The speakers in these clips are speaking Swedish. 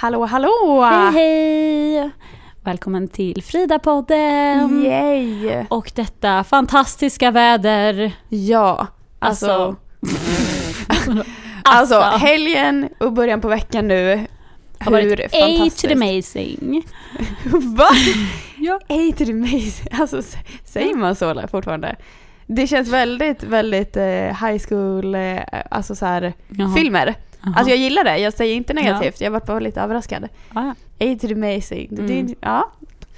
Hallå hallå! Hej hej! Välkommen till Frida-podden! Yay! Och detta fantastiska väder. Ja, alltså... Alltså, Alltså, helgen och början på veckan nu. har varit Hur A to fantastiskt. the amazing. Va? Ja. A to the amazing. Alltså, säger man så fortfarande? Det känns väldigt, väldigt eh, high school, eh, alltså så här, filmer. Jaha. Alltså jag gillar det, jag säger inte negativt. Jag var bara lite överraskad. Ja, ja. A to the amazing. Mm. ja.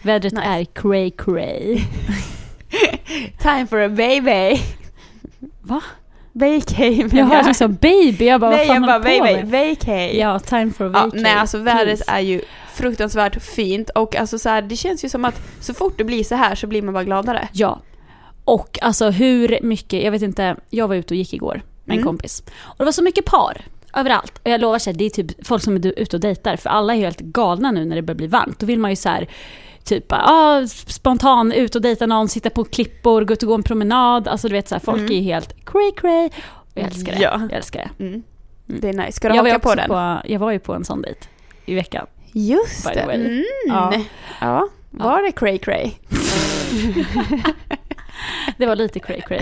Vädret Nice. är cray cray. Time for a baby. Va? Vacay Jag hörde liksom baby, jag bara Nej vad fan jag bara håller du på baby, med? vacay. Ja, time for a Ja, vacay. nej alltså vädret är ju fruktansvärt fint och alltså så här, det känns ju som att så fort det blir så här så blir man bara gladare. Ja. Och alltså hur mycket, jag vet inte, jag var ute och gick igår med en Mm. kompis. Och det var så mycket par överallt. Och jag lovar sig, det är typ folk som är ute och dejtar. För alla är helt galna nu när det börjar bli varmt. Då vill man ju så här, typ ah, spontan ut och dejta någon, sitta på klippor, gå ut och gå en promenad. Alltså du vet så här, folk Mm. är helt cray cray. Och jag älskar det. Ja. Jag älskar det. Mm. Det är nice. Ska du Jag haka på den? på, jag var ju på en sån dejt i veckan. Just det. Mm. Ja. Ja. Var det cray cray? Det var lite cray cray.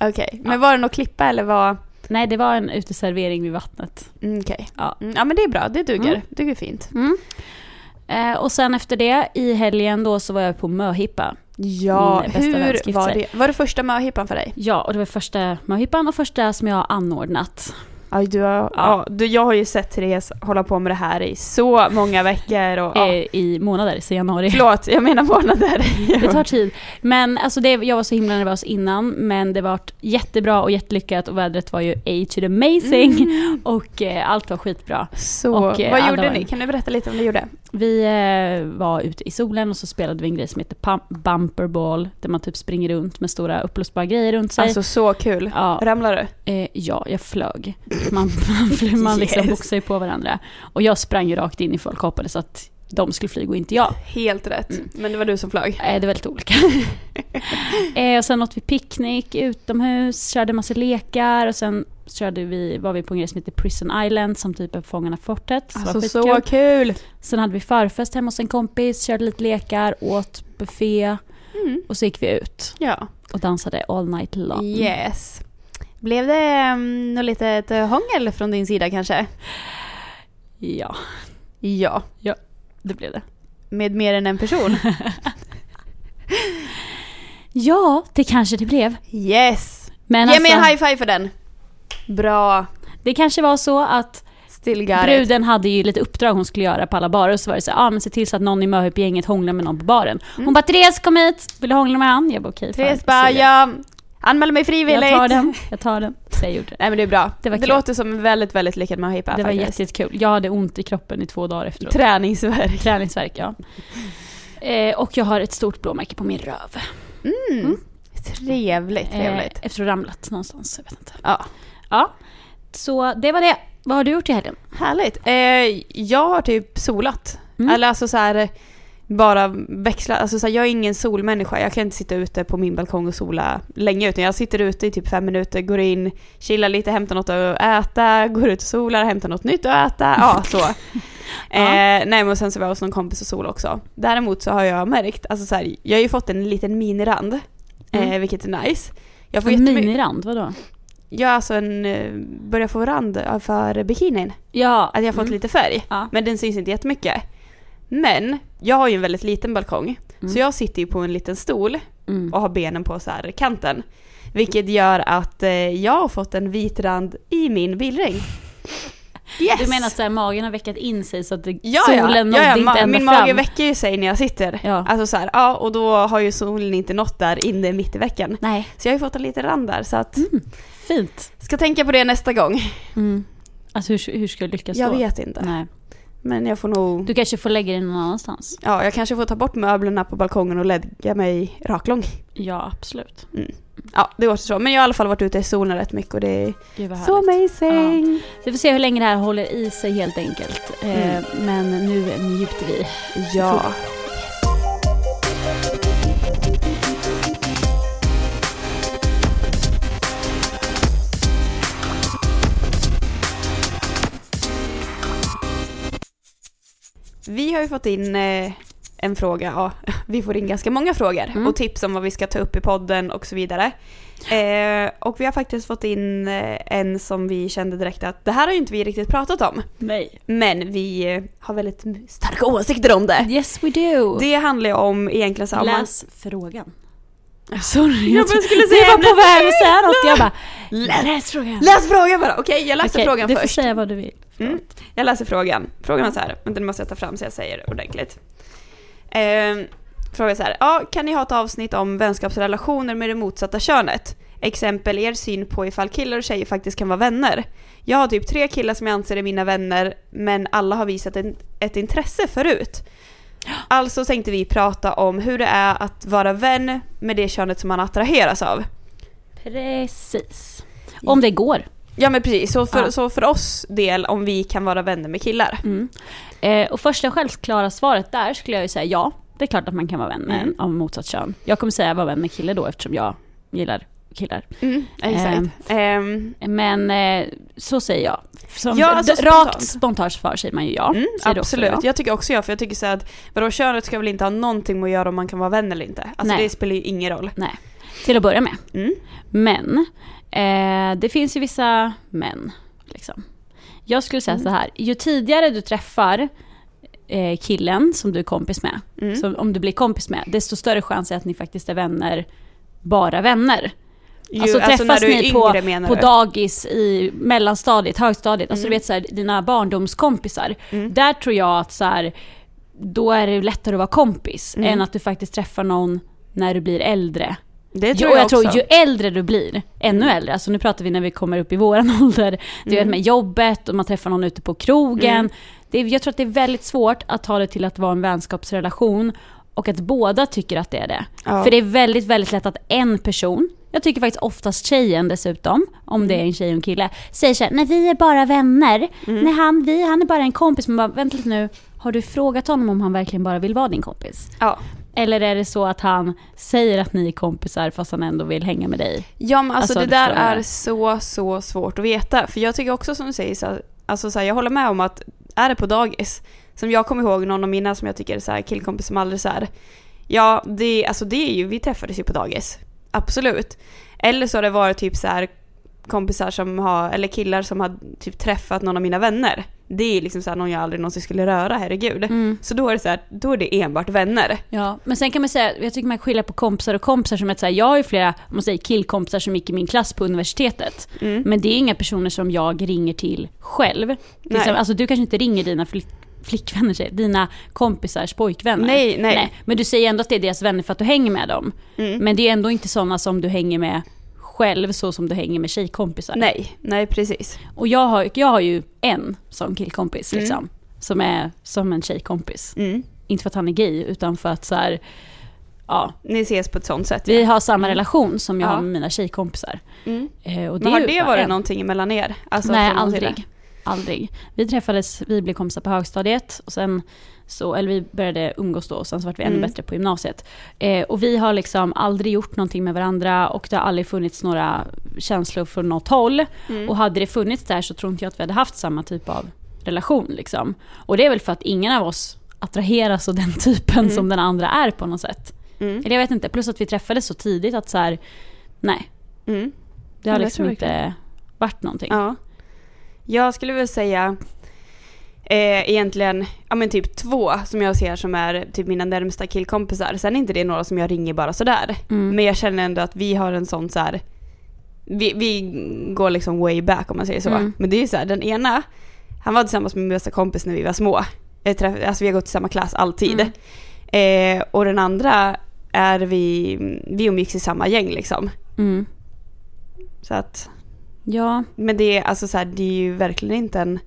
Okej, men var det någon klippa eller var... Nej, det var en uteservering vid vattnet. Mm, Okej. Ja. Mm, ja men det är bra, det duger. Mm. Det duger fint. Mm. Eh, och sen efter det, i helgen då, så var jag på möhippa. Ja, hur var det? Var det första möhippan för dig? Ja, och det var första möhippan och första som jag har anordnat. Ja, du har, ja. du, jag har ju sett Therese hålla på med det här i så många veckor och... Ja. Eh, I månader, så januari. Förlåt, jag menar månader. Det tar tid. Men alltså det, jag var så himla nervös innan, men det var jättebra och jättelyckat och vädret var ju A to the amazing. Mm. Och eh, allt var skitbra. Så, Och, eh, vad gjorde var- ni? Kan du berätta lite om det gjorde? Vi eh, var ute i solen och så spelade vi en grej som heter pum- bumper ball, där man typ springer runt med stora uppblåsbara grejer runt sig. Alltså så kul. ja, Ramlar du? Eh, ja, jag flög. Man, man, man liksom Yes. boxar ju på varandra. Och jag sprang ju rakt in i folk hoppades att de skulle flyga och inte jag. Helt rätt. Mm. Men det var du som flög. Eh, det var väldigt olika. eh, och sen åt vi picknick utomhus, körde massa lekar och sen körde vi, var vi på en grej som heter Prison Island som typ är Fångarna fortet. Så Alltså så skitkul. kul. Sen hade vi förfest hemma hos en kompis, körde lite lekar, åt buffé Mm. och så gick vi ut Ja. och dansade all night long. Yes. Blev det um, något litet hångel från din sida kanske? Ja, Ja. det blev det. Med mer än en person? Ja, det kanske det blev. Yes. Men Ge mig en alltså, high five för den. Bra. det kanske var så att bruden hade ju lite uppdrag hon skulle göra på alla barer och så var det så ja ah, men se till så att någon i möhippgänget hånglar med någon på baren. Hon Mm. bara Therese kom hit, vill du hångla med han? Jag bara okej Therese fine, bara, så anmäler mig frivilligt. Jag tar den, jag tar den. Så jag gjorde det. Nej men det är bra. Det var det kul. låter som väldigt, väldigt lyckad möhippa Det var faktiskt. jättekul. Jag hade ont i kroppen i två dagar efteråt. Träningsvärk. Träningsvärk ja. Eh, och jag har ett stort blåmärke på min röv. Mm. Trevligt, trevligt. Eh, efter att ha ramlat någonstans, jag vet inte. Ja. Ja. Så det var det. Vad har du gjort i helgen? Härligt. Eh, jag har typ solat. Mm. Eller alltså så här bara växla, alltså så här, jag är ingen solmänniska. Jag kan inte sitta ute på min balkong och sola länge utan jag sitter ute i typ fem minuter, går in, chillar lite, hämtar något att äta, går ut och solar, hämtar något nytt att äta. Ja, så. Eh, nej men sen så var jag hos någon kompis och sola också. Däremot så har jag märkt, alltså så här, jag har ju fått en liten minirand. Eh, Mm. vilket är nice. Jag får En minirand, vadå? jag har alltså en, eh, börjar få rand för bikinin. Ja. Att jag har fått mm. lite färg. Ja. Men den syns inte jättemycket. Men jag har ju en väldigt liten balkong. Mm. Så jag sitter ju på en liten stol Mm. och har benen på så här kanten. Vilket gör att eh, jag har fått en vit rand i min bildring. Yes! Du menar att magen har väckat in sig så att det, Ja, solen ja, ja, ja, inte ma- ända min fram? mage väcker ju sig när jag sitter. Ja. Alltså så här, ja och då har ju solen inte nått där inne mitt i veckan. Nej, Så jag har ju fått en liten rand där så att, fint. ska tänka på det nästa gång. Mm. Alltså hur, hur ska du lyckas Jag då? vet inte. Nej. Men jag får nog, Du kanske får lägga dig någon annanstans? ja jag kanske får ta bort möblerna på balkongen och lägga mig raklång. Ja, absolut. Ja, det återstår. Men jag har i alla fall varit ute i solen rätt mycket och det är Gud så amazing. Vi får se hur länge det här håller i sig helt enkelt. Eh, Mm. men nu njuter vi. Ja. Vi har ju fått in eh, en fråga, ja, vi får in ganska många frågor Mm. och tips om vad vi ska ta upp i podden och så vidare. Eh, och vi har faktiskt fått in eh, en som vi kände direkt att det här har ju inte vi riktigt pratat om. Nej. Men vi eh, har väldigt starka åsikter om det. Yes we do. Det handlar ju om egentligen så här, om man- Läs frågan. Sorry, Jag bara skulle säga var på väg att säga något. Jag bara, Lä- läs frågan. Läs frågan bara! Okej, jag läser Okej, frågan du får först. säga vad du vill. Mm. Jag läser frågan. Frågan var så här, vänta nu måste jag ta fram så jag säger det ordentligt. Eh, frågan är så här, ja, kan ni ha ett avsnitt om vänskapsrelationer med det motsatta könet? Exempel er syn på ifall killar och tjejer faktiskt kan vara vänner. Jag har typ tre killar som jag anser är mina vänner, men alla har visat en, ett intresse förut. Alltså tänkte vi prata om hur det är att vara vän med det könet som man attraheras av. Precis. Om det går. Ja men precis, så för, Ja. så för oss del om vi kan vara vänner med killar. Mm. Eh, och första självklara svaret där skulle jag ju säga ja. Det är klart att man kan vara vän med Mm. av motsatt kön. Jag kommer säga vara vän med kille då eftersom jag gillar killar. Mm, exakt. Ehm, Men eh, så säger jag. Som, Ja, alltså d- rakt spontant. spontant svar säger man ju ja. mm, absolut, ja? jag tycker också ja, för jag tycker så att vadå, könet ska väl inte ha någonting med att göra om man kan vara vän eller inte. Alltså Nej. det spelar ju ingen roll. Nej, till att börja med. Mm. Men eh, det finns ju vissa män. Liksom. Jag skulle säga så här, ju tidigare du träffar eh, killen som du är kompis med, Mm. så om du blir kompis med, desto större chans är att ni faktiskt är vänner, bara vänner. Ju, Alltså, när träffas du är ni på, yngre, på du? dagis i mellanstadiet, högstadiet, alltså Mm. du vet så här, dina barndomskompisar. Mm. Där tror jag att så här, då är det lättare att vara kompis Mm. än att du faktiskt träffar någon när du blir äldre. Det tror Jo, jag, jag, tror ju äldre du blir, ännu äldre, alltså nu pratar vi när vi kommer upp i våran ålder, du vet Mm. med jobbet och man träffar någon ute på krogen. Mm. Det jag tror att det är väldigt svårt att ta det till att vara en vänskapsrelation och att båda tycker att det är det. Ja. För det är väldigt, väldigt lätt att en person, jag tycker faktiskt oftast tjejen dessutom, om det är en tjej och en kille, säger så här, nej vi är bara vänner, Mm. nej han, vi, han är bara en kompis, men bara vänta lite nu, har du frågat honom om han verkligen bara vill vara din kompis? Ja. Eller är det så att han säger att ni är kompisar fast han ändå vill hänga med dig? Ja men alltså, Alltså, det där är så, så svårt att veta. För jag tycker också som du säger, så här, alltså så här, jag håller med om att är det på dagis, som jag kommer ihåg någon av mina som jag tycker är så här, killkompis som aldrig så här, ja det, alltså det är ju, vi träffades ju på dagis. Absolut. Eller så har det varit typ så här kompisar som har, eller killar som har typ träffat någon av mina vänner. Det är liksom så här någon jag aldrig någonsin skulle röra, herregud. Så då är det så här, då är det enbart vänner. Ja, men sen kan man säga, jag tycker man skiljer på kompisar och kompisar som att säga, jag har ju flera, om man säger killkompisar som gick i min klass på universitetet. Mm. Men det är inga personer som jag ringer till själv. Till Nej. exempel, alltså du kanske inte ringer dina flick, flickvänner, säger dina kompisars pojkvänner. Nej, nej. Men du säger ändå att det är deras vänner för att du hänger med dem. Mm. Men det är ändå inte sådana som du hänger med själv så som du hänger med tjejkompisar. Nej, nej precis. Och jag har, jag har ju en sån killkompis Mm. liksom. Som är som en tjejkompis. Mm. Inte för att han är gay utan för att så här, ja, Ni ses på ett sånt sätt. vi ja. har samma relation som jag Ja. har med mina tjejkompisar. Mm. Eh, och Men har det varit en. någonting mellan er? Alltså Nej, aldrig. Aldrig. Vi träffades, vi blev kompisar på högstadiet och sen så, eller vi började umgås då och sen så vart vi ännu Mm. bättre på gymnasiet. Eh, och vi har liksom aldrig gjort någonting med varandra och det har aldrig funnits några känslor från något håll. Mm. Och hade det funnits där så tror inte jag att vi hade haft samma typ av relation liksom. Och det är väl för att ingen av oss attraheras av den typen Mm. som den andra är på något sätt. Mm. Eller jag vet inte, plus att vi träffades så tidigt att så här, nej, Mm. det har Ja, liksom inte varit någonting. Ja. Jag skulle väl säga eh, egentligen, ja men typ två som jag ser som är typ mina närmsta killkompisar. Sen är inte det några som jag ringer bara sådär. Mm. Men jag känner ändå att vi har en sån så här. Vi, vi går liksom way back om man säger så. Mm. Men det är ju så här, den ena, han var tillsammans med min bästa kompis när vi var små. Träff, alltså vi har gått i samma klass alltid. Eh, och den andra är vi, vi umgicks i samma gäng liksom. Mm. Så att, Ja, men det är alltså så här, det är ju verkligen inte en...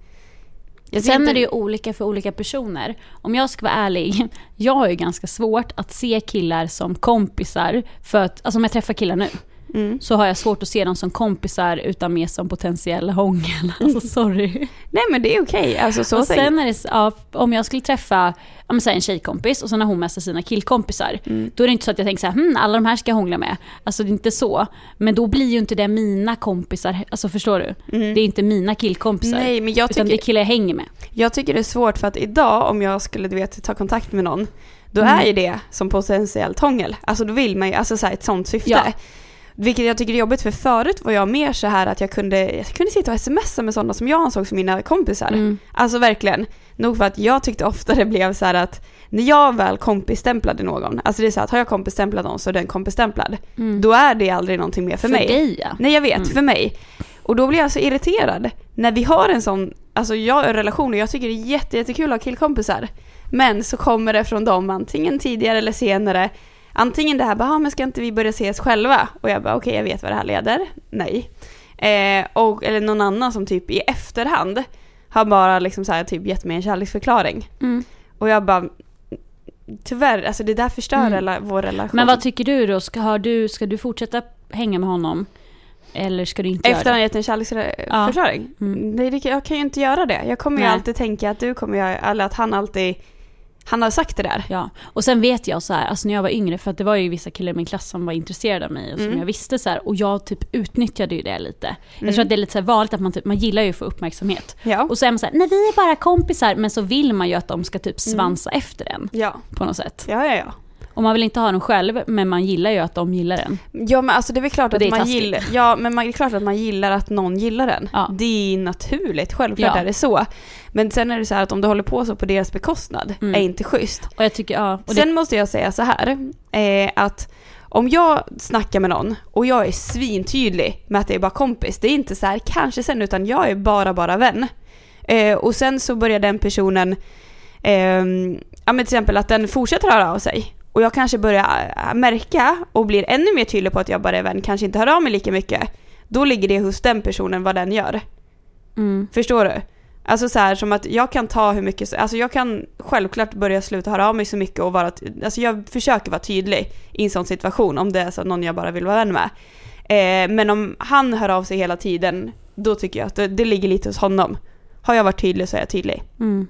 Sen inte- är det ju olika för olika personer. Om jag ska vara ärlig, jag har ju ganska svårt att se killar som kompisar. För att, alltså om jag träffar killar nu, Mm. så har jag svårt att se dem som kompisar utan mer som potentiell hångel. Alltså sorry. Nej men det är okej, alltså så och tänker sen är det, så- ja, om jag skulle träffa ja, men, en tjejkompis och sen har hon med sig sina killkompisar. Mm. Då är det inte så att jag tänker så här, hm, alla de här ska jag hångla med. Alltså det är inte så. Men då blir ju inte det mina kompisar, alltså förstår du? Det är inte mina killkompisar. Mm. Nej men jag utan det är tycker, killar jag hänger med. jag tycker det är svårt för att idag om jag skulle du vet ta kontakt med någon då Mm. är ju det som potentiellt hångel. Alltså då vill man ju, alltså så här, ett sånt syfte. Ja. Vilket jag tycker är jobbigt för förut var jag mer så här att jag kunde, jag kunde sitta och smsa med sådana som jag ansåg som mina kompisar. Mm. Alltså verkligen. Nog för att jag tyckte ofta det blev så här att när jag väl kompisstämplade någon, alltså det är så att har jag kompisstämplat någon så är den kompisstämplad. Mm. Då är det aldrig någonting mer för, mig. dig ja. Nej jag vet, Mm. för mig. Och då blir jag så irriterad när vi har en sån, alltså jag har en relation och jag tycker det är jätte, jättekul att ha killkompisar. Men så kommer det från dem antingen tidigare eller senare. Antingen det här bara, men ska inte vi börja ses själva? Och jag bara, okej jag vet vad det här leder. Nej. Eh, och, eller någon annan som typ i efterhand har bara liksom så här, typ gett mig en kärleksförklaring. Mm. Och jag bara, tyvärr, alltså det där förstör Mm. vår relation. Men vad tycker du då? Ska, har du? ska du fortsätta hänga med honom? Eller ska du inte Efter han göra gett en kärleksförklaring? Mm. Nej, det, jag kan ju inte göra det. Jag kommer ju Nej. alltid tänka att du kommer göra, eller att han alltid, han har sagt det där. Ja, och sen vet jag så här, alltså när jag var yngre, för att det var ju vissa killar i min klass som var intresserade av mig och som Mm. jag visste så här, och jag typ utnyttjade ju det lite. Mm. Jag tror att det är lite så vanligt att man, typ, man gillar ju att få uppmärksamhet. Ja. Och så är man så här, nej vi är bara kompisar, men så vill man ju att de ska Mm. typ svansa efter en Ja. på något sätt. Ja, ja, ja. Och man vill inte ha dem själv, men man gillar ju att de gillar en. Ja men alltså det är väl klart Och att det man gillar, ja men man, det är klart att man gillar att någon gillar den. Ja. Det är naturligt, självklart Ja. är det så. Men sen är det så här att om du håller på så på deras bekostnad Mm. är inte schysst. Och jag tycker, ja. Och det, Sen måste jag säga så här, eh, att om jag snackar med någon och jag är svintydlig med att det är bara kompis, det är inte så här kanske sen utan jag är bara bara vän. Eh, och sen så börjar den personen, ehm, ja men till exempel att den fortsätter höra av sig. Och jag kanske börjar äh, märka och blir ännu mer tydlig på att jag bara är vän, kanske inte hör av mig lika mycket. Då ligger det hos den personen vad den gör. mm, Förstår du? Alltså så här som att jag kan ta hur mycket, alltså jag kan självklart börja sluta höra av mig så mycket och vara, alltså jag försöker vara tydlig i en sån situation om det är så någon jag bara vill vara vän med. Eh, men om han hör av sig hela tiden, då tycker jag att det, det ligger lite hos honom. Har jag varit tydlig så är jag tydlig. mm.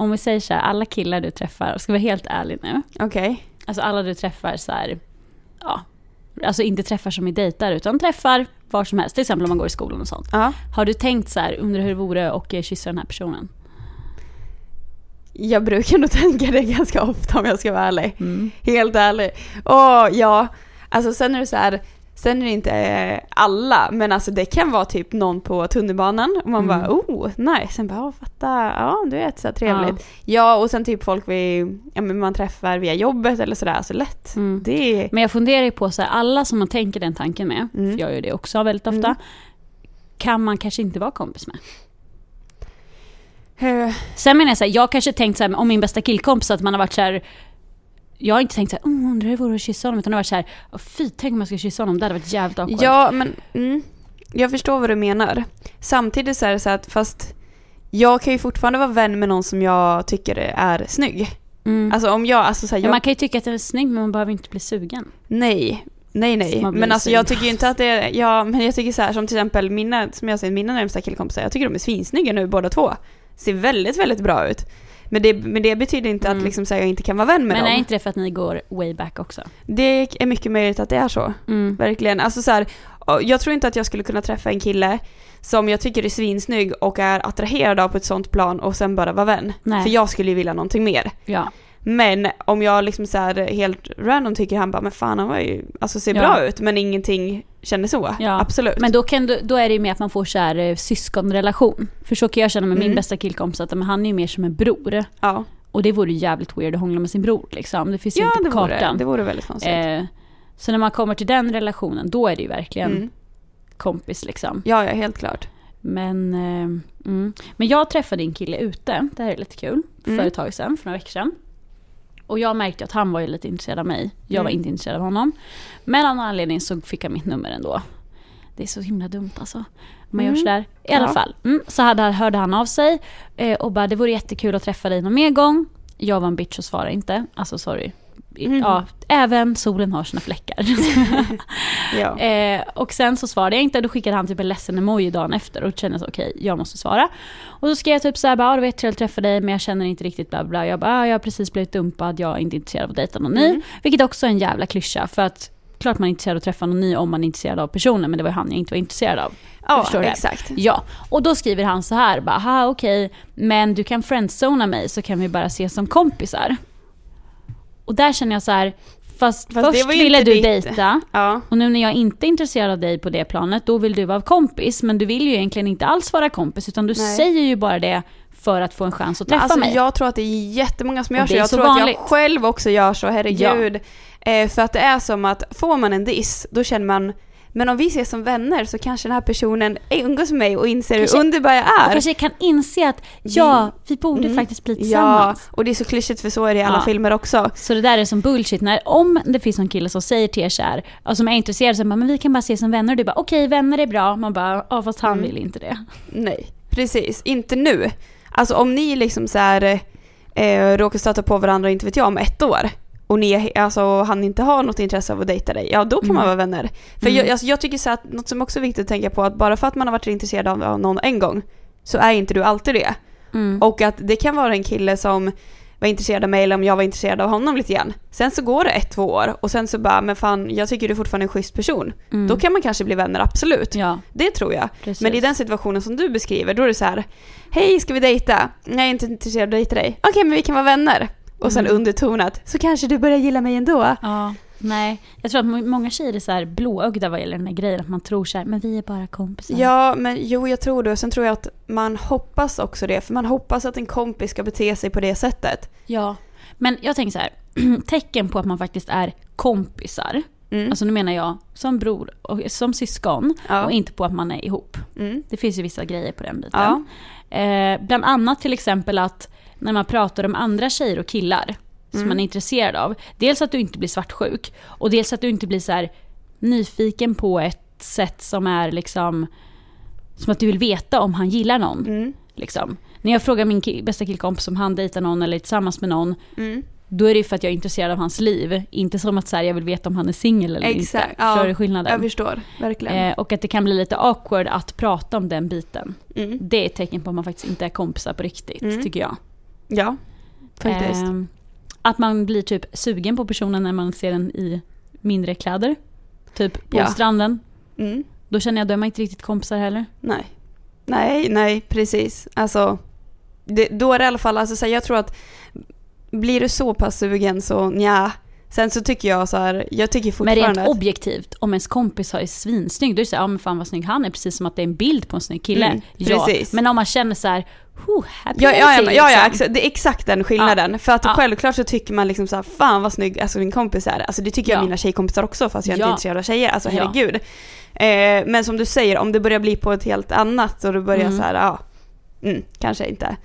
Om vi säger så här, alla killar du träffar, ska vi vara helt ärlig nu. Okej. Alltså alla du träffar så här, ja, alltså inte träffar som i dejtar utan träffar var som helst, till exempel om man går i skolan och sånt. Ja. Har du tänkt så här, undrar hur det vore och kyssa den här personen? Jag brukar nog tänka det ganska ofta om jag ska vara ärlig. Mm. Helt ärlig. Åh, ja. Alltså sen är det så här, sen är det inte eh, alla, men alltså det kan vara typ någon på tunnelbanan och man Mm. bara oh, nice. Sen bara, oh, fatta, ja du vet så trevligt. Ja. och sen typ folk vi, ja men man träffar via jobbet eller sådär, så lätt. Mm. Det Men jag funderar ju på så här, alla som man tänker den tanken med, Mm. för jag gör det också väldigt ofta, Mm. kan man kanske inte vara kompis med. Eh, Sen menar jag så här, jag kanske tänkt så här, om min bästa killkompis att man har varit så här. Jag har inte tänkt så här, oh, undrar hur det vore att kyssa honom, utan jag har varit så här, oh, fy tänk om jag skulle kyssa honom, det hade varit jävligt awkward. ja men, mm, jag förstår vad du menar. Samtidigt så är det så att fast jag kan ju fortfarande vara vän med någon som jag tycker är snygg. Mm. Alltså om jag, alltså så här, ja, jag man kan ju tycka att den är snygg, men man behöver inte bli sugen. Nej, nej, nej. Men alltså sugen. jag tycker ju inte att det är, ja men jag tycker så här som till exempel mina, som jag säger, mina närmsta killkompisar, jag tycker de är svinsnygga nu båda två. Ser väldigt, väldigt bra ut. Men det, men det betyder inte Mm. att liksom här, jag inte kan vara vän med Men dem. är inte det för att ni går way back också? Det är mycket möjligt att det är så. Mm. Verkligen. Alltså så här, jag tror inte att jag skulle kunna träffa en kille som jag tycker är svinsnygg och är attraherad av på ett sånt plan och sen bara vara vän. Nej. För jag skulle ju vilja någonting mer. Ja. Men om jag liksom så helt random tycker han bara, men fan han var ju, alltså ser Ja. bra ut men ingenting känner så. Ja. Absolut. Men då, kan du, då är det ju mer att man får så här, eh, syskonrelation. För så kan jag känna med min Mm. bästa killkompis, att men han är ju mer som en bror. ja, Och det vore ju jävligt weird att hångla med sin bror liksom. Det finns ja inte det på vore, kartan. det vore väldigt konstigt. Eh, Så när man kommer till den relationen, då är det ju verkligen Mm. kompis liksom. Ja, ja, helt klart. Men, eh, mm. Men jag träffade en kille ute, det här är lite kul, för Mm. ett tag sedan, för några veckor sedan. Och jag märkte att han var ju lite intresserad av mig. Jag var Mm. inte intresserad av honom. Men av någon anledning så fick han mitt nummer ändå. Det är så himla dumt alltså. Man gör Mm. sådär. I alla Ja. fall. Mm, så hade, hörde han av sig eh, och bara det vore jättekul att träffa dig någon mer gång. Jag var en bitch och svarade inte. Alltså sorry. Mm. Ja, även solen har sina fläckar. Ja. Eh, och sen så svarade jag inte, då skickade han typ en ledsen emoji dagen efter och kände så okej, jag måste svara. Och så skrev jag typ såhär, bara, det var jättetrevligt att träffa dig men jag känner inte riktigt bla bla. Jag bara, ah, jag har precis blivit dumpad, jag är inte intresserad av att dejta någon ny. Mm. Vilket också är en jävla klyscha för att klart man är intresserad av att träffa någon ny om man är intresserad av personen men det var ju han jag inte var intresserad av. ja, förstår det. exakt. Ja, och då skriver han så här, bara, aha okej, men du kan friendzona mig så kan vi bara ses som kompisar. Och där känner jag så här, fast, Fast först ville du ditt- dejta Ja. och nu när jag inte är intresserad av dig på det planet, då vill du vara kompis. Men du vill ju egentligen inte alls vara kompis, utan du Nej. säger ju bara det för att få en chans att träffa alltså, mig. Jag tror att det är jättemånga som gör så. Jag tror att vanligt. jag själv också gör så, herregud. Eh, för att det är som att får man en diss, då känner man men om vi ses som vänner så kanske den här personen umgås med mig och inser Kanske- hur underbar jag och är. kanske kan inse att ja, vi borde Mm. faktiskt bli Ja, tillsammans. och det är så klyschigt för så är det i alla Ja. filmer också. Så det där är som bullshit. När, om det finns någon kille som säger till er så här, och som är intresserad, så bara, men vi kan bara ses som vänner. Och du bara, okej vänner är bra. Man bara, ja fast han Mm. vill inte det. Nej, precis. Inte nu. Alltså om ni liksom så här eh, råkar stöta på varandra, inte vet jag, om ett år och ni, alltså, han inte har något intresse av att dejta dig, ja då kan Mm. man vara vänner. För Mm. jag, alltså, jag tycker så att något som också är viktigt att tänka på att bara för att man har varit intresserad av, någon en gång så är inte du alltid det. Mm. Och att det kan vara en kille som var intresserad av mig eller om jag var intresserad av honom lite grann. Sen så går det ett, två år och sen så bara, men fan jag tycker du är fortfarande en schysst person. Mm. Då kan man kanske bli vänner, absolut. Ja, Det tror jag. precis. Men i den situationen som du beskriver, då är det så här. Hej, ska vi dejta? Nej, jag är inte intresserad av att dejta dig. Okej, men vi kan vara vänner. Och sen Mm. undertonat, så kanske du börjar gilla mig ändå. Ja, nej. Jag tror att må- många tjejer är så här blåögda vad gäller den här grejen. Att man tror så här, men vi är bara kompisar. Ja, men jo, jag tror det. Sen tror jag att man hoppas också det. För man hoppas att en kompis ska bete sig på det sättet. ja. Men jag tänker så här, tecken på att man faktiskt är kompisar. Mm. Alltså nu menar jag som bror och som syskon. ja. Och inte på att man är ihop. Mm. Det finns ju vissa grejer på den biten. Ja. Eh, bland annat till exempel att när man pratar om andra tjejer och killar som Mm. man är intresserad av. Dels att du inte blir svartsjuk och dels att du inte blir så här nyfiken på ett sätt som är liksom som att du vill veta om han gillar någon. Mm. Liksom. När jag frågar min ki- bästa killkompis om han dejtar någon eller är tillsammans med någon, Mm. då är det för att jag är intresserad av hans liv. Inte som att så här, jag vill veta om han är singel eller Exakt, inte. ja. Förstår du skillnaden? Jag förstår, verkligen. Eh, och att det kan bli lite awkward att prata om den biten. Mm. Det är ett tecken på att man faktiskt inte är kompisar på riktigt, Mm. tycker jag. Ja, faktiskt. Ehm, att man blir typ sugen på personen när man ser den i mindre kläder. Typ på Ja. stranden. Mm. Då känner jag, är man inte riktigt kompisar heller. Nej. Nej, nej, precis. Alltså, det, då är det i alla fall, alltså, så här, jag tror att blir du så pass sugen så nja. Sen så tycker jag så här, jag tycker Men fortfarande rent objektivt, om ens kompis är svinsnygg, då är det så här, ja men fan vad snygg han är, precis som att det är en bild på en snygg kille. Mm, ja. Men om man känner så här, oh, Ja, ja, ja, ja, ja liksom. det är exakt den skillnaden. För att Ja. självklart så tycker man liksom så här, fan vad snygg alltså min kompis är. Alltså det tycker jag Ja. mina tjejkompisar också fast jag är inte Ja. intresserad av tjejer. Alltså Ja. herregud. Eh, men som du säger, om det börjar bli på ett helt annat och du börjar Mm. så här, ja, mm, kanske inte.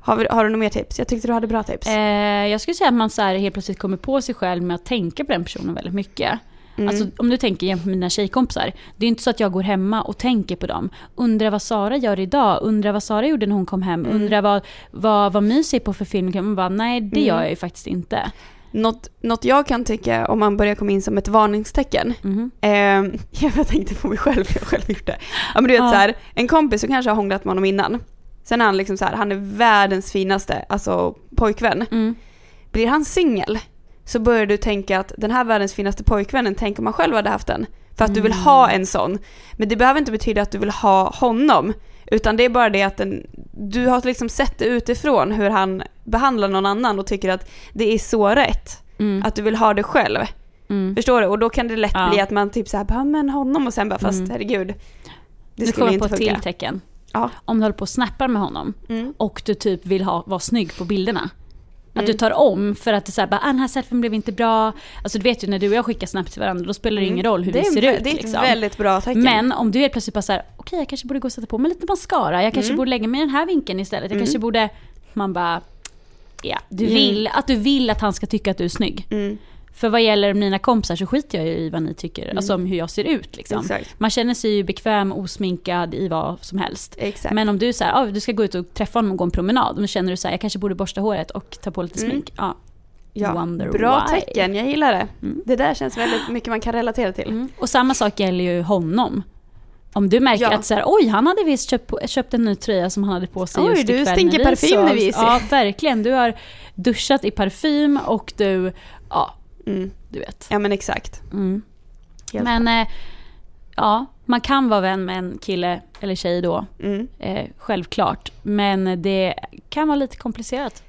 Har, vi, har du några mer tips? Jag tyckte du hade bra tips. Eh, jag skulle säga att man så här helt plötsligt kommer på sig själv med att tänka på den personen väldigt mycket. Mm. Alltså om du tänker jämfört med mina tjejkompisar. Det är inte så att jag går hemma och tänker på dem. Undrar vad Sara gör idag. Undrar vad Sara gjorde när hon kom hem. Mm. Undrar vad, vad, vad My ser på för film. Man bara, nej det Mm. gör jag ju faktiskt inte. Något, något jag kan tycka om man börjar komma in som ett varningstecken. Mhm. Eh, jag tänkte på mig själv, jag har själv gjort det. Ja men du vet Ja. så här, en kompis som kanske har hånglat med honom innan. Sen är han liksom så här, han är världens finaste, alltså pojkvän. Mm. Blir han singel så börjar du tänka att den här världens finaste pojkvännen, tänk om man själv hade haft den. För att du vill Mm. ha en sån. Men det behöver inte betyda att du vill ha honom. Utan det är bara det att den, du har liksom sett det utifrån hur han behandlar någon annan och tycker att det är så rätt. Mm. Att du vill ha det själv. Mm. Förstår du? Och då kan det lätt Ja. bli att man typ såhär, bara men honom och sen bara fast Mm. herregud. Det nu skulle kommer jag inte på ett funka. till tecken. Ja. Om du håller på och snappar med honom Mm. och du typ vill ha, vara snygg på bilderna. Att du tar om för att du säger bara, ah, den här selfien blev inte bra. Alltså du vet ju när du och jag skickar snabbt till varandra, då spelar det ingen roll hur Mm. det vi ser ut. Det är ett liksom. väldigt bra tecken. Men om du helt plötsligt bara såhär, okej jag kanske borde gå och sätta på mig lite mascara, jag kanske Mm. borde lägga mig i den här vinkeln istället, jag kanske borde, man bara, ja, du Mm. vill, att du vill att han ska tycka att du är snygg. Mm, För vad gäller mina kompisar så skiter jag i vad ni tycker, alltså om hur jag ser ut liksom. Man känner sig ju bekväm, osminkad i vad som helst. Exakt. Men om du säger ah, du ska gå ut och träffa honom och gå en promenad, då känner du så här, jag kanske borde borsta håret och ta på lite Mm. smink. Ja. ja, wonder bra why. tecken, jag gillar det. Mm. Det där känns väldigt mycket man kan relatera till. Mm. Och samma sak gäller ju honom. Om du märker Ja. att så här, oj han hade visst köpt, köpt en ny tröja som han hade på sig Oj, just du ikväll stinker när vi parfym sågs. ses. Ja verkligen, du har duschat i parfym och du, ja Mm. du vet. Ja men exakt. Mm. Helt Men eh, ja, man kan vara vän med en kille eller tjej då, Mm. eh, självklart. Men det kan vara lite komplicerat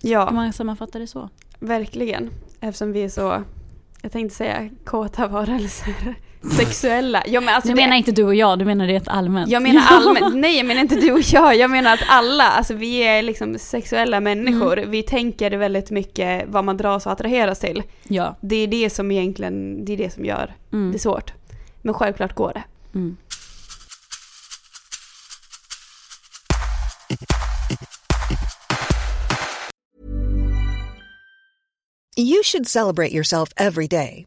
Ja. om man sammanfattar det så. Verkligen. Eftersom vi är så, jag tänkte säga kåta varelser. Sexuella. Ja, men alltså det, menar inte du och jag, du menar rent allmänt. jag menar allmänt, nej jag menar inte du och jag, jag menar att alla, alltså vi är liksom sexuella människor. Mm. Vi tänker väldigt mycket vad man dras och attraheras till. Ja. Det är det som egentligen, det är det som gör Mm. det svårt. Men självklart går det. Mm. You should celebrate yourself every day,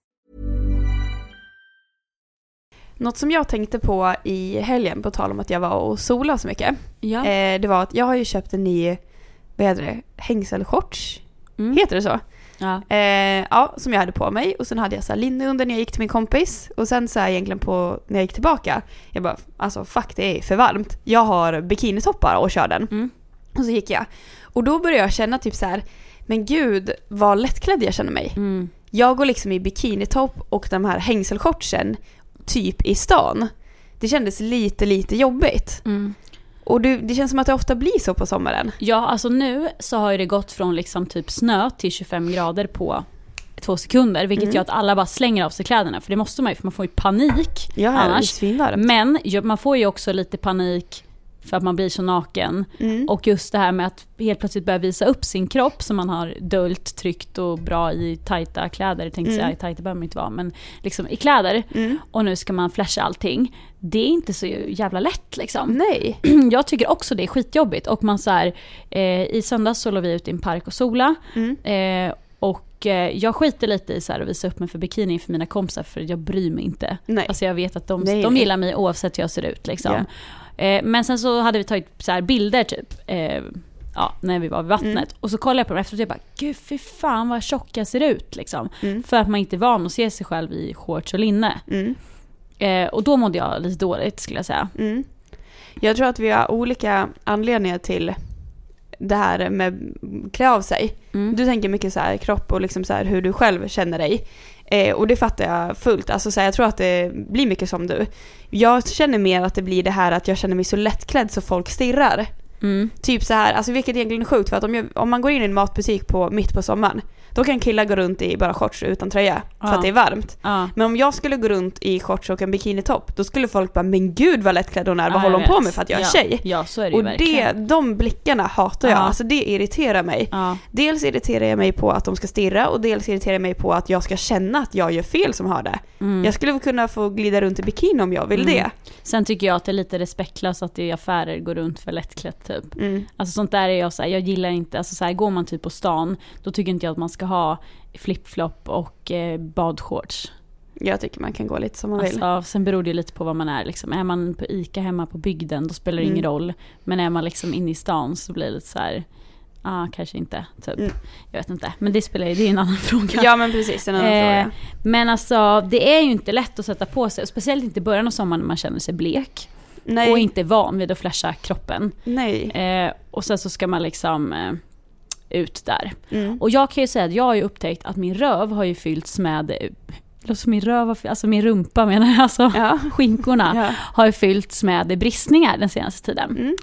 Något som jag tänkte på i helgen, på tal om att jag var och solade så mycket. Ja. Eh, det var att jag har ju köpt en ny, vad heter det, hängselshorts? Mm. Heter det så? ja. Eh, ja, som jag hade på mig och sen hade jag så här linne under när jag gick till min kompis och sen så här egentligen på när jag gick tillbaka, jag bara alltså fuck det är för varmt. Jag har bikinitoppar och kör den. Mm. Och så gick jag. Och då började jag känna typ så här, men gud vad lättklädd jag känner mig. Mm. Jag går liksom i bikinitopp och de här hängselshortsen typ i stan. Det kändes lite, lite jobbigt. Mm. Och det, det känns som att det ofta blir så på sommaren. Ja, alltså nu så har ju det gått från liksom typ snö till 25 grader på två sekunder, vilket Mm. gör att alla bara slänger av sig kläderna, för det måste man ju, för man får ju panik Ja, annars. Men man får ju också lite panik för att man blir så naken. Mm. Och just det här med att helt plötsligt börja visa upp sin kropp som man har döljt, tryckt och bra i tajta kläder. Tänkte Mm. säga, tajta behöver man inte vara, men liksom i kläder. Mm. Och nu ska man flasha allting. Det är inte så jävla lätt liksom. Nej. Jag tycker också det är skitjobbigt. Och man så här, eh, i söndags så låg vi ute i en park och sola. Mm. Eh, och eh, jag skiter lite i så att visa upp mig för bikini för mina kompisar för jag bryr mig inte. Nej. Alltså jag vet att de, Nej, de gillar mig oavsett hur jag ser ut liksom. Ja. Eh, men sen så hade vi tagit så här bilder typ. Eh, ja, när vi var vid vattnet. Mm. Och så kollade jag på dem efteråt och jag bara, gud fy fan vad tjock jag ser ut liksom. Mm. För att man inte är van att se sig själv i shorts och linne. Mm. Eh, och då mådde jag lite dåligt skulle jag säga. Mm. Jag tror att vi har olika anledningar till det här med klä av sig. Mm. Du tänker mycket så här kropp och liksom så här hur du själv känner dig. Eh, och det fattar jag fullt. Alltså så här, jag tror att det blir mycket som du. Jag känner mer att det blir det här att jag känner mig så lättklädd så folk stirrar. Mm. Typ så här, alltså vilket egentligen är sjukt för att om, jag, om man går in i en matbutik på, mitt på sommaren, då kan killar gå runt i bara shorts utan tröja för Ja. att det är varmt. Ja. Men om jag skulle gå runt i shorts och en bikinitopp, då skulle folk bara “men gud vad lättklädd hon är, vad Ja, håller hon på med för att jag är ja. tjej?” Ja, så är det ju Och det, verkligen. de blickarna hatar jag, Ja. alltså det irriterar mig. Dels irriterar jag mig på att de ska stirra och dels irriterar jag mig på att jag ska känna att jag gör fel som har det. Mm. Jag skulle kunna få glida runt i bikini om jag vill Mm. det. Sen tycker jag att det är lite respektlöst att det i affärer går runt för lättklätt typ. Mm. Alltså sånt där är jag så här, jag gillar inte, alltså så här, går man typ på stan, då tycker inte jag att man ska ska ha flipflop och eh, badshorts. Jag tycker man kan gå lite som man vill. Alltså, sen beror det ju lite på vad man är. Liksom. Är man på ICA hemma på bygden då spelar det Mm. ingen roll. Men är man liksom inne i stan så blir det lite så här, ah, kanske inte. Typ. Mm. Jag vet inte. Men det spelar ju, det är en annan fråga. Ja men precis, en annan Eh, fråga. Men alltså det är ju inte lätt att sätta på sig. Speciellt inte i början av sommaren när man känner sig blek. Nej, Och inte van vid att flasha kroppen. nej. Eh, och sen så ska man liksom eh, ut där. Mm. Och jag kan ju säga att jag har ju upptäckt att min röv har ju fyllts med, som min röv, alltså min rumpa menar jag, alltså Ja. skinkorna Ja. har ju fyllts med bristningar den senaste tiden. Mm.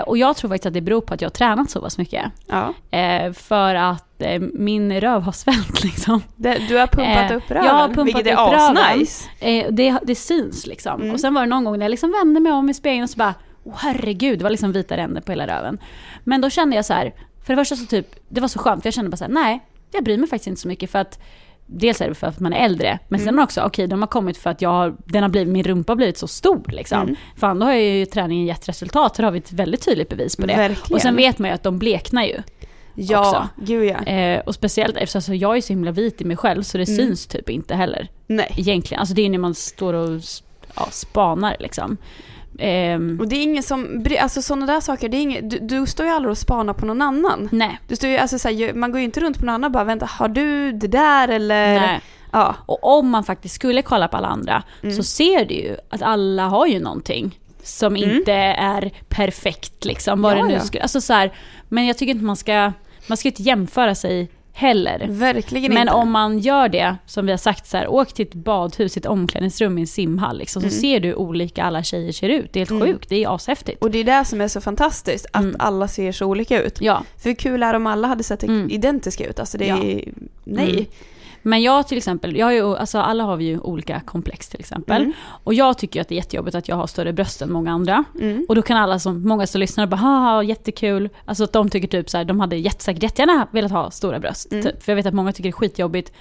Eh, och jag tror faktiskt att det beror på att jag har tränat så pass mycket. Ja. Eh, för att eh, min röv har svällt liksom. Det, du har pumpat Eh, upp röven, jag har pumpat vilket är asnice. Eh, det, det syns liksom. Mm. Och sen var det någon gång när jag liksom vände mig om i spegeln och så bara, åh herregud, det var liksom vita ränder på hela röven. Men då kände jag så här, för det första så typ, det var så skönt, för jag kände bara så här, nej, jag bryr mig faktiskt inte så mycket för att Dels är det för att man är äldre, men sen Mm. också, okej de har kommit för att jag har, den har blivit, min rumpa har blivit så stor liksom. Mm. Fan då har ju träningen gett resultat, då har vi ett väldigt tydligt bevis på det. Verkligen. Och sen vet man ju att de bleknar ju. Ja, också. gud ja. Eh, och speciellt eftersom alltså, jag är så himla vit i mig själv så det Mm. syns typ inte heller. Nej. Egentligen. Alltså det är när man står och ja, spanar liksom. Ehm, Och det är ingen som, alltså sådana där saker, det är ingen, du, du står ju aldrig och spanar på någon annan. nej. Du står ju, alltså så här, man går ju inte runt på någon annan och bara vänta, har du det där eller? nej. Ja. Och om man faktiskt skulle kolla på alla andra Mm. så ser du ju att alla har ju någonting som Mm. inte är perfekt liksom. Vad Ja, det nu ja. skulle, alltså så här, men jag tycker inte man ska, man ska inte jämföra sig heller. Verkligen Men inte. om man gör det, som vi har sagt så här, åk till ett badhus, ett omklädningsrum i en simhall liksom, så Mm. ser du hur olika alla tjejer ser ut. Det är helt Mm. sjukt, det är ashäftigt. Och det är det som är så fantastiskt, att Mm. alla ser så olika ut. Ja, För hur kul är det om alla hade sett Mm. identiska ut? Alltså det Ja. är, nej. Men jag till exempel, jag har ju, alltså alla har vi ju olika komplex till exempel. Mm. Och jag tycker att det är jättejobbigt att jag har större bröst än många andra. Mm. Och då kan alla som, många som lyssnar bara haha jättekul. Alltså att de tycker typ så här, de hade jättesäkert jättegärna velat ha stora bröst. Mm. Typ. För jag vet att många tycker det är skitjobbigt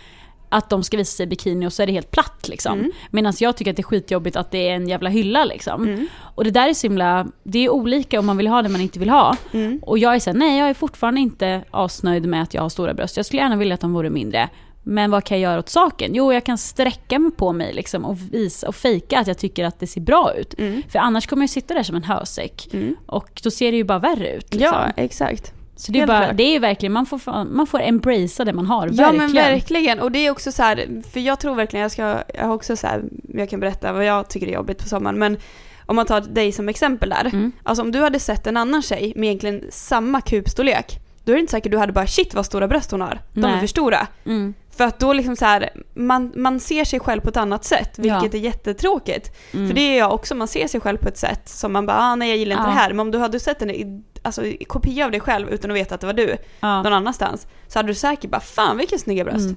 att de ska visa sig i bikini och så är det helt platt liksom. Mm. Medan jag tycker att det är skitjobbigt att det är en jävla hylla liksom. Mm. Och det där är så himla, det är olika om man vill ha det man inte vill ha. Mm. Och jag är såhär, nej jag är fortfarande inte asnöjd med att jag har stora bröst. Jag skulle gärna vilja att de vore mindre. Men vad kan jag göra åt saken? Jo, jag kan sträcka mig på mig liksom och visa och fejka att jag tycker att det ser bra ut. Mm. För annars kommer jag sitta där som en hösäck. Mm. Och då ser det ju bara värre ut. Liksom. Ja, exakt. så det är, bara, det är verkligen, man får, man får embracea det man har. Ja verkligen. men verkligen. Och det är också så här, för jag tror verkligen, jag ska, jag har också så här, jag kan berätta vad jag tycker är jobbigt på sommaren, men om man tar dig som exempel där. Mm. Alltså om du hade sett en annan tjej med egentligen samma kupstorlek, då är det inte säkert du hade bara shit vad stora bröst hon har. De är Nej. för stora. Mm. För att då liksom så här, man, man ser sig själv på ett annat sätt, vilket Ja. är jättetråkigt. Mm. För det är jag också, man ser sig själv på ett sätt som man bara, ah, nej jag gillar inte Ja. det här. Men om du hade sett en alltså, kopia av dig själv utan att veta att det var du, ja. någon annanstans, så hade du säkert bara, fan vilka snygga bröst. Mm.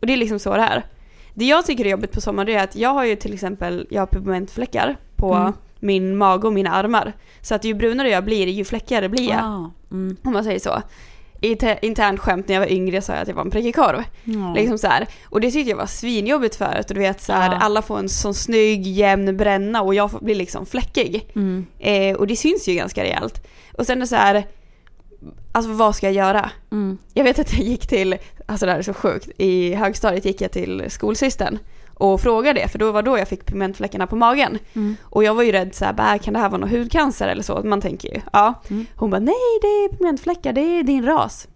Och det är liksom så det är. Det jag tycker är jobbigt på sommaren det är att jag har ju till exempel, jag har pigmentfläckar på Mm. min mage och mina armar. Så att ju brunare jag blir, ju fläckigare blir jag. Ah, mm. Om man säger så. Internt skämt när jag var yngre sa jag att jag var en prickig korv. Ja. Liksom så här. Och det tyckte jag var svinjobbigt förut. Och du vet så här, Ja. alla får en sån snygg jämn bränna och jag blir liksom fläckig. Mm. Eh, och det syns ju ganska rejält. Och sen är det så här, alltså vad ska jag göra? Mm. Jag vet att jag gick till, alltså det här är så sjukt, i högstadiet gick jag till skolsystern och frågade det, för då var då jag fick pigmentfläckarna på magen. Mm. Och jag var ju rädd såhär, kan det här vara någon hudcancer eller så? Man tänker ju, ja. Mm. Hon bara, nej det är pigmentfläckar, det är din ras.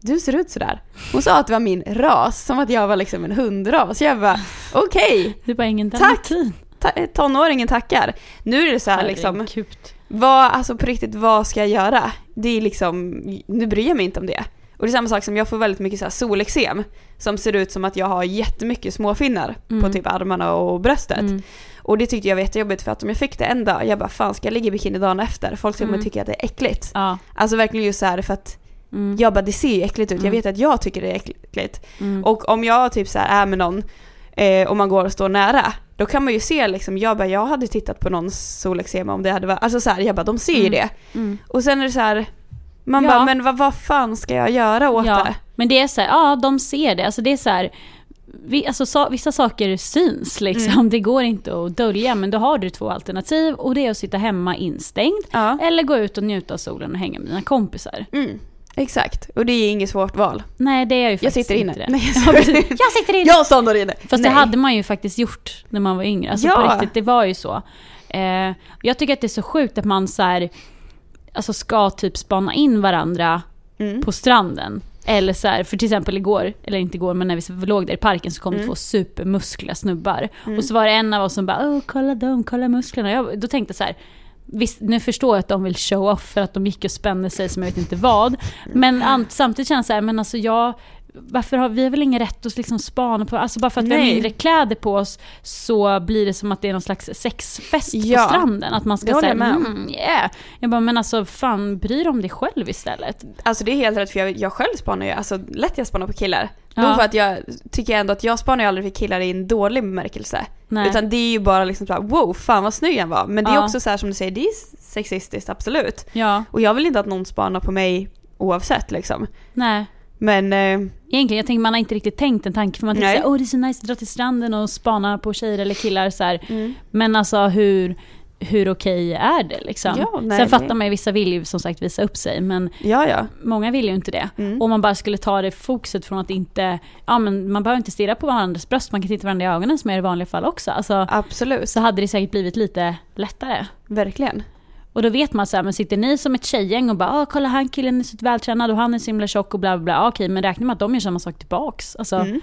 Du ser ut sådär. Hon sa att det var min ras, som att jag var liksom en hundras. Jag bara, okej, Det är bara ingen Tack! ta- tonåringen tackar. Nu är det så här liksom, vad, alltså på riktigt, vad ska jag göra? Det är liksom, nu bryr jag mig inte om det. Och det är samma sak som jag får väldigt mycket så solexem som ser ut som att jag har jättemycket småfinnar på Mm. typ armarna och bröstet. Mm. Och det tyckte jag var jättejobbigt för att om jag fick det en dag, jag bara fan ska jag ligga i bikini dagen efter? Folk kommer Mm. tycka att det är äckligt. Ja. Alltså verkligen just så här för att Mm. jag bara det ser ju äckligt ut, jag Mm. vet att jag tycker det är äckligt. Mm. Och om jag typ så här är med någon eh, och man går och står nära, då kan man ju se liksom, jag bara jag hade tittat på någons solexema om det hade varit, alltså så här, jag bara de ser ju Mm. det. Och sen är det så här, man Ja. bara men vad, vad fan ska jag göra åt Ja, det? men det är så här, ja de ser det. Alltså det är så här, vi, alltså, sa, vissa saker syns liksom. Mm. Det går inte att dölja. Men då har du två alternativ och det är att sitta hemma instängd. Ja. Eller gå ut och njuta av solen och hänga med dina kompisar. Mm. Exakt, och det är inget svårt val. Nej det är ju Jag faktiskt sitter inne. inte det. Nej, Ja, precis. jag sitter inne! Jag stannar inne! Fast Nej. det hade man ju faktiskt gjort när man var yngre. Alltså Ja. på riktigt, det var ju så. Eh, jag tycker att det är så sjukt att man så här, alltså ska typ spana in varandra Mm. på stranden. Eller så här, för till exempel igår, eller inte igår men när vi låg där i parken så kom det Mm. två supermuskliga snubbar. Mm. Och så var det en av oss som bara Åh, kolla dem, kolla musklerna. Jag, då tänkte jag så här, Visst, nu förstår jag att de vill show off för att de gick och spände sig som jag vet inte vad. Men an, samtidigt känns det så här, men alltså jag, varför har vi har väl ingen rätt att liksom spana på, alltså bara för att vi har Nej. mindre kläder på oss så blir det som att det är någon slags sexfest Ja, på stranden. Att man ska säga, mm, yeah. Jag bara, men alltså fan bry dig om dig själv istället. Alltså det är helt rätt för jag, jag själv spanar ju, alltså lätt jag spanar på killar. Ja. Nog för att jag tycker ändå att jag spanar ju aldrig för killar i en dålig bemärkelse. Nej. Utan det är ju bara liksom såhär, wow, fan vad snygg han var. Men det är Ja. också så här som du säger, det är sexistiskt, absolut. ja, Och jag vill inte att någon spanar på mig oavsett liksom. nej. Men, eh, Egentligen, jag tänker man har inte riktigt tänkt en tanke för man tänker såhär, åh det är så nice att dra till stranden och spana på tjejer eller killar så mm. Men alltså hur, hur okej är det liksom? Ja, nej, Sen fattar man ju, vissa vill ju som sagt visa upp sig men ja ja. många vill ju inte det. Mm. Om man bara skulle ta det fokuset från att inte, ja men man behöver inte stirra på varandras bröst, man kan titta varandra i ögonen som är i vanliga fall också. Alltså, Absolut, så hade det säkert blivit lite lättare. verkligen. Och då vet man så här, men sitter ni som ett tjejgäng och bara ah, kolla han killen är så vältränad och han är så himla tjock och bla bla bla. Okej men räkna med att de gör samma sak tillbaks. Alltså, Mm.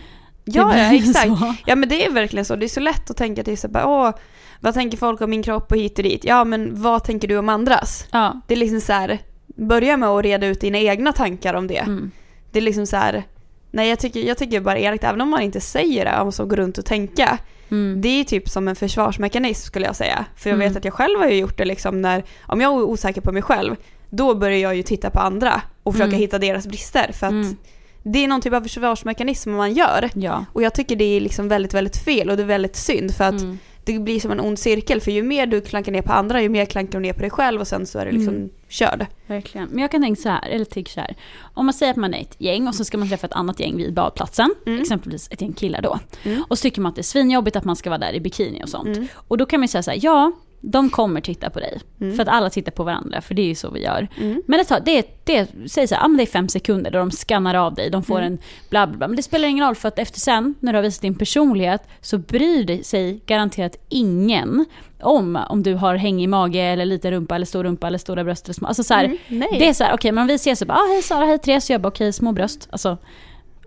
Ja, exakt. så. Ja men det är verkligen så. Det är så lätt att tänka till sig bara, åh, vad tänker folk om min kropp och hit och dit? Ja men vad tänker du om andras? Ja. Det är liksom så här, börja med att reda ut dina egna tankar om det. Mm. Det är liksom så här, nej jag tycker, jag tycker bara ärligt, även om man inte säger det, om så går runt och tänka. Mm. Det är typ som en försvarsmekanism skulle jag säga. För jag Mm. vet att jag själv har ju gjort det liksom när, om jag är osäker på mig själv, då börjar jag ju titta på andra och försöka Mm. hitta deras brister. För att Mm. det är någon typ av försvarsmekanism man gör. Ja. Och jag tycker det är liksom väldigt, väldigt fel och det är väldigt synd för att Mm. Det blir som en ond cirkel för ju mer du klankar ner på andra ju mer klankar du ner på dig själv och sen så är det liksom Mm. körd. Verkligen. Men jag kan tänka så här, eller tycker så här. Om man säger att man är ett gäng och så ska man träffa ett annat gäng vid badplatsen. Mm. Exempelvis ett gäng killar då. Mm. Och så tycker man att det är svinjobbigt att man ska vara där i bikini och sånt. Mm. Och då kan man ju säga så här, ja, de kommer titta på dig. Mm. För att alla tittar på varandra, för det är ju så vi gör. Mm. Men det, tar, det, det säg så här, ja, men det är fem sekunder då de skannar av dig, de får Mm. en bla bla bla. Men det spelar ingen roll för att efter sen, när du har visat din personlighet, så bryr sig garanterat ingen om om du har hängig mage eller liten rumpa eller stor rumpa eller stora bröst eller små. Alltså så här, Mm. Det är så här, okej men om vi ses så bara, ah, hej Sara, hej Therese, jag bara okej små bröst. Alltså,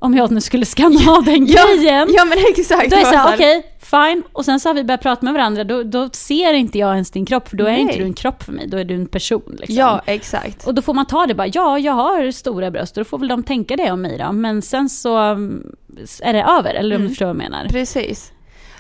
om jag nu skulle skanna av den grejen. ja men exakt. Då är det såhär, så här- okej, fine. Och sen så har vi börjat prata med varandra, då, då ser inte jag ens din kropp, för då är Nej. inte du en kropp för mig, då är du en person. Liksom. Ja, exakt. Och då får man ta det bara, ja, jag har stora bröst, och då får väl de tänka det om mig då. Men sen så mm, är det över, eller om Mm. du förstår vad jag menar. Precis.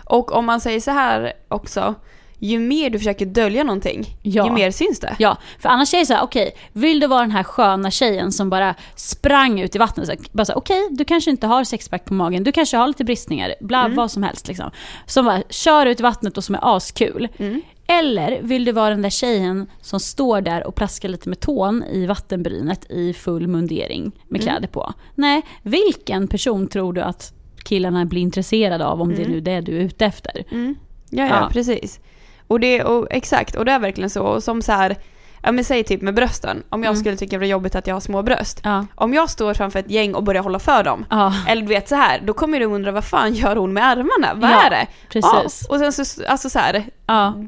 Och om man säger så här också, ju mer du försöker dölja någonting, Ja. ju mer syns det. Ja, för annars är det så här, okej, vill du vara den här sköna tjejen som bara sprang ut i vattnet? Så här, bara så här, okej, du kanske inte har sexpack på magen, du kanske har lite bristningar, bla, Mm. vad som helst liksom. Som bara kör ut i vattnet och som är askul. Mm. Eller vill du vara den där tjejen som står där och plaskar lite med tån i vattenbrynet i full mundering med Mm. kläder på? Nej, vilken person tror du att killarna blir intresserade av om det är Mm. nu det du är ute efter? Mm. Ja, ja, Ja. precis. Och det, och, exakt, och det är verkligen så. Och som så här, ja men säg typ med brösten. Om jag Mm. skulle tycka det var jobbigt att jag har små bröst. Ja. Om jag står framför ett gäng och börjar hålla för dem. Ja, Eller du vet så här, då kommer du undra vad fan gör hon med armarna? Vad Ja, är det? precis. Ja, och sen så, alltså så här,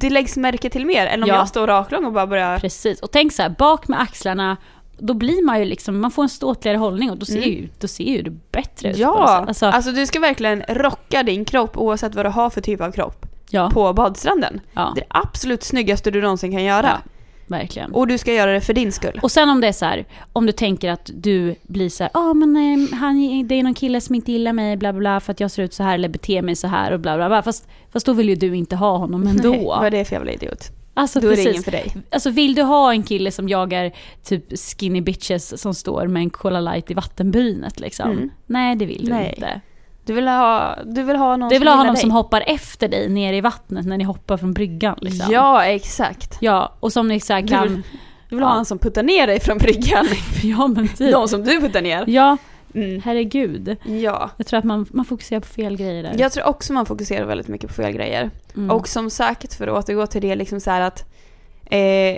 det läggs märke till mer än om Ja. jag står raklång och bara börjar... Precis, och tänk så här, bak med axlarna, då blir man ju liksom, man får en ståtligare hållning och då ser, Mm. ju, då ser ju det bättre ut. Ja. Alltså, alltså du ska verkligen rocka din kropp oavsett vad du har för typ av kropp ja, på badstranden. ja, Det är det absolut snyggaste du någonsin kan göra. Ja. verkligen. Och du ska göra det för din skull. Och sen om det är så här, om du tänker att du blir så här, ja men eh, han, det är någon kille som inte gillar mig, bla bla bla, för att jag ser ut så här eller beter mig så här och bla bla bla. Fast, fast då vill ju du inte ha honom ändå. Nej, vad är det för jävla idiot? Alltså Då är det ingen för dig. Alltså vill du ha en kille som jagar typ skinny bitches som står med en Cola light i vattenbrynet liksom? Mm. Nej det vill du Nej. inte. Du vill ha, du vill ha någon Du vill som ha honom dig. som hoppar efter dig ner i vattnet när ni hoppar från bryggan liksom. Ja, exakt. Ja, och som ni så här Du kan... vill, du vill ha Ja. han som puttar ner dig från bryggan. Ja men typ. De som du puttar ner. Ja, Mm. herregud. Ja. Jag tror att man, man fokuserar på fel grejer där. Jag tror också man fokuserar väldigt mycket på fel grejer. Mm. Och som sagt, för att återgå till det, liksom så att eh,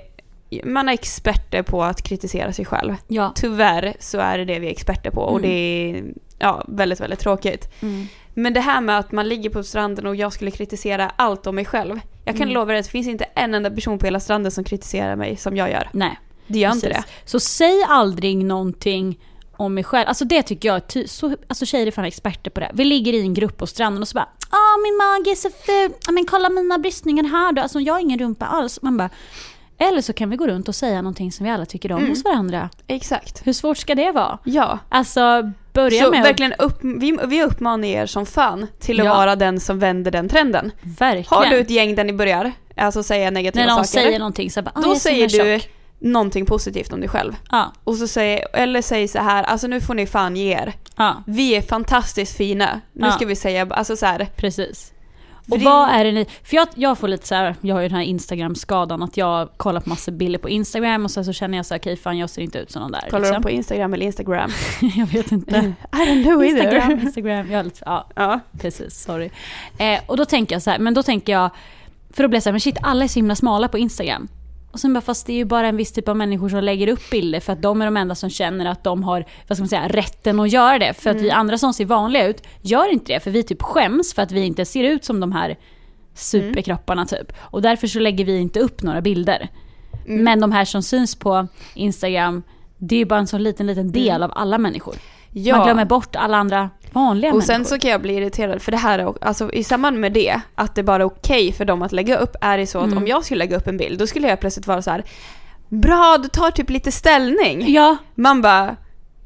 man är experter på att kritisera sig själv. Ja. Tyvärr så är det det vi är experter på och Mm. det är ja, väldigt, väldigt tråkigt. Mm. Men det här med att man ligger på stranden och jag skulle kritisera allt om mig själv. Jag kan Mm. lova dig att det finns inte en enda person på hela stranden som kritiserar mig som jag gör. Nej. Det gör inte Precis. det. Så säg aldrig någonting om mig själv. Alltså det tycker jag, är ty- så, alltså tjejer är fan experter på det. Vi ligger i en grupp på stranden och så bara ah min mage är så ful, ah, men kolla mina bröstningar här då. Alltså jag har ingen rumpa alls. Man bara, eller så kan vi gå runt och säga någonting som vi alla tycker om Mm. hos varandra. Exakt. Hur svårt ska det vara? Ja. Alltså börja Så med att- verkligen upp, vi, vi uppmanar er som fan till att Ja. vara den som vänder den trenden. verkligen. Har du ett gäng där ni börjar, alltså säga negativa När någon saker. säger någonting så bara, ah, då så säger du tjock. någonting positivt om dig själv. Ja, Och så säger, eller säg så här, alltså nu får ni fan ge er. ja, Vi är fantastiskt fina. Nu ska vi säga, alltså så här. precis. Och det- vad är det ni... För jag, jag får lite så här, jag har ju den här Instagram-skadan att jag kollar på massa bilder på Instagram och sen så känner jag så här, okej fan jag ser inte ut som någon där. Kollar liksom. de på Instagram eller Instagram? jag vet inte. I don't know either. Instagram, Instagram, jag lite, ja Ja. precis, sorry. Eh, och då tänker jag så här, men då tänker jag, för då blir jag så här, men shit alla är så himla smala på Instagram. Och sen bara, fast det är ju bara en viss typ av människor som lägger upp bilder för att de är de enda som känner att de har, vad ska man säga, rätten att göra det. För att vi andra som ser vanliga ut gör inte det, för vi typ skäms för att vi inte ser ut som de här superkropparna typ. Och därför så lägger vi inte upp några bilder. Men de här som syns på Instagram, det är ju bara en sån liten, liten del av alla människor. ja. Man glömmer bort alla andra vanliga Och sen människor. så kan jag bli irriterad för det här, är- alltså i samband med det, att det bara är okej för dem att lägga upp, är det så att Mm. om jag skulle lägga upp en bild, då skulle jag plötsligt vara så här. Bra, du tar typ lite ställning. Ja, Man bara, eh,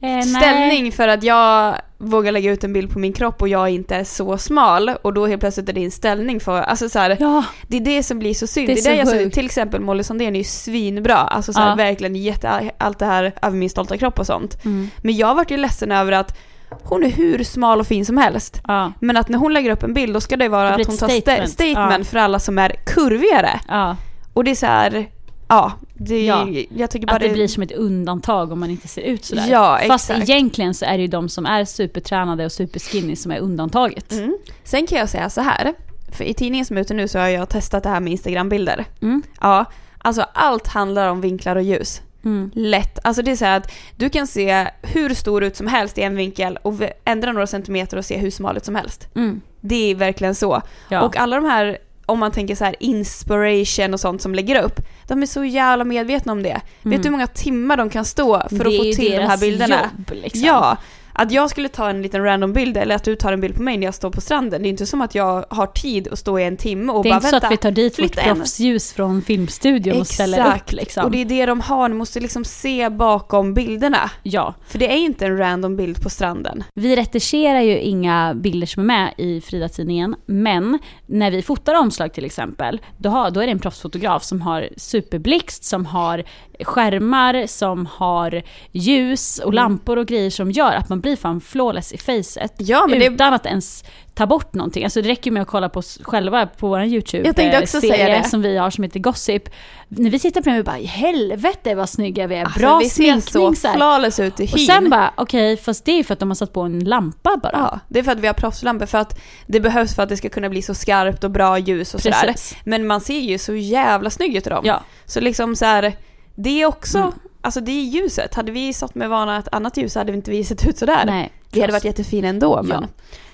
nej. ställning för att jag vågar lägga ut en bild på min kropp och jag inte är så smal och då helt plötsligt är det en ställning för, alltså så här, Ja, det är det som blir så synd. Det Det är är det jag säger, sjukt. till exempel Molly Sandén är ju svinbra, alltså så här, Ja. verkligen jätte, allt det här över min stolta kropp och sånt. mm. Men jag vart ju ledsen över att hon är hur smal och fin som helst. ja, Men att när hon lägger upp en bild då ska det vara Det att hon tar statement, statement. statement Ja. för alla som är kurvigare. ja. Och det är så här, ja, det, Ja. jag tycker bara Att det blir som ett undantag om man inte ser ut sådär. Ja, Fast exakt. egentligen så är det ju de som är supertränade och superskinny som är undantaget. Mm. Sen kan jag säga så här, för i tidningen som är ute nu så har jag testat det här med Instagram-bilder. Mm. Ja, alltså allt handlar om vinklar och ljus. Mm. Lätt. Alltså det är så att du kan se hur stor ut som helst i en vinkel och ändra några centimeter och se hur smal ut som helst. Mm. Det är verkligen så. Ja. Och alla de här, om man tänker så här inspiration och sånt som lägger upp, de är så jävla medvetna om det. Vet du hur många timmar de kan stå för Mm. Det att få till de här bilderna? Jobb, liksom. Ja, att jag skulle ta en liten random bild eller att du tar en bild på mig när jag står på stranden. Det är inte som att jag har tid att stå i en timme och Det är bara inte så vänta. att vi tar dit vårt flytta en." proffsljus från filmstudion och ställer upp liksom. och det är det de har, ni måste liksom se bakom bilderna. Ja. För det är inte en random bild på stranden. Vi retuscherar ju inga bilder som är med i Frida-tidningen, men när vi fotar omslag till exempel, då, har, då är det en proffsfotograf som har superblixt, som har skärmar, som har ljus Mm. och lampor och grejer som gör att man blir fan flawless i facet. Ja, men det- utan att ens ta bort någonting. Alltså det räcker med att kolla på oss själva på vår YouTube-serie som vi har som heter Gossip. När vi tittar på den, vi bara helvete vad snygga vi är, Alltså, bra vi ser sminkning så så här. flawless ut i hyn. Och sen bara, okej fast det är för att de har satt på en lampa bara. Ja, det är för att vi har proffslampor för att det behövs för att det ska kunna bli så skarpt och bra ljus och sådär. Men man ser ju så jävla snygg ut i dem. Ja. Så liksom så här, det är också, Mm. alltså det är ljuset. Hade vi stått med vana ett annat ljus hade vi inte vi sett ut sådär. Nej. vi hade varit jättefina ändå men. Ja.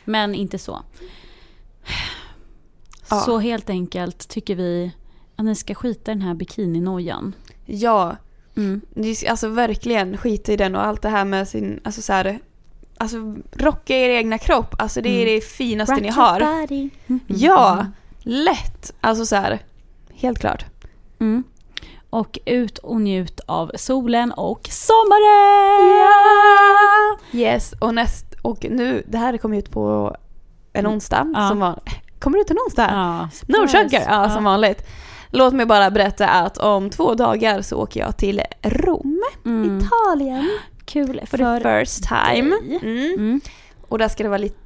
Men inte så. Ja. Så helt enkelt tycker vi att ni ska skita i den här bikininojan. Ja, Mm. ni alltså verkligen skita i den och allt det här med sin, alltså så här, alltså rocka er egna kropp. Alltså det är Mm. det finaste ni Rock your har. body. Mm. Ja, lätt. Alltså så här, helt klart. Mm. Och ut och njut av solen och sommaren! Yes, och näst, och nu, det här kommer ut på en onsdag Mm. Ja. som var, kommer det ut en onsdag? Ja, No sugar, ja, som vanligt. Låt mig bara berätta att om två dagar så åker jag till Rom, Mm. Italien. Kul For för the first time. Mm. Mm. Och där ska det vara lite,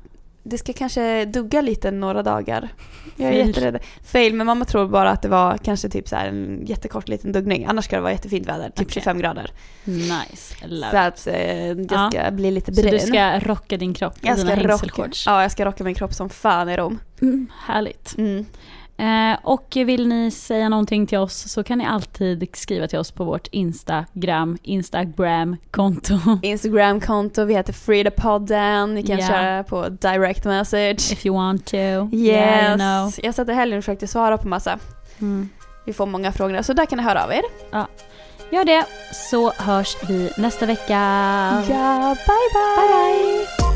det ska kanske dugga lite några dagar. Jag är Fail. jätterädd. Fail, men mamma tror bara att det var kanske typ så en jättekort liten duggning. Annars ska det vara jättefint väder, typ Okej. 25 grader. Nice, love Så att eh, jag Ja. ska bli lite Så brun. du ska rocka din kropp jag dina ska rocka, ja, jag ska rocka min kropp som fan i Rom. Mm, härligt. Mm. Eh, och vill ni säga någonting till oss så kan ni alltid skriva till oss på vårt Instagram, Instagram-konto. Instagram-konto, vi heter Fridapodden, ni kan Ja. köra på direct message. If you want to. Yes, Yeah, you know. jag satt i helgen och försökte svara på massa. Mm. Vi får många frågor, så där kan ni höra av er. Gör det, så hörs vi nästa vecka. Ja, bye bye!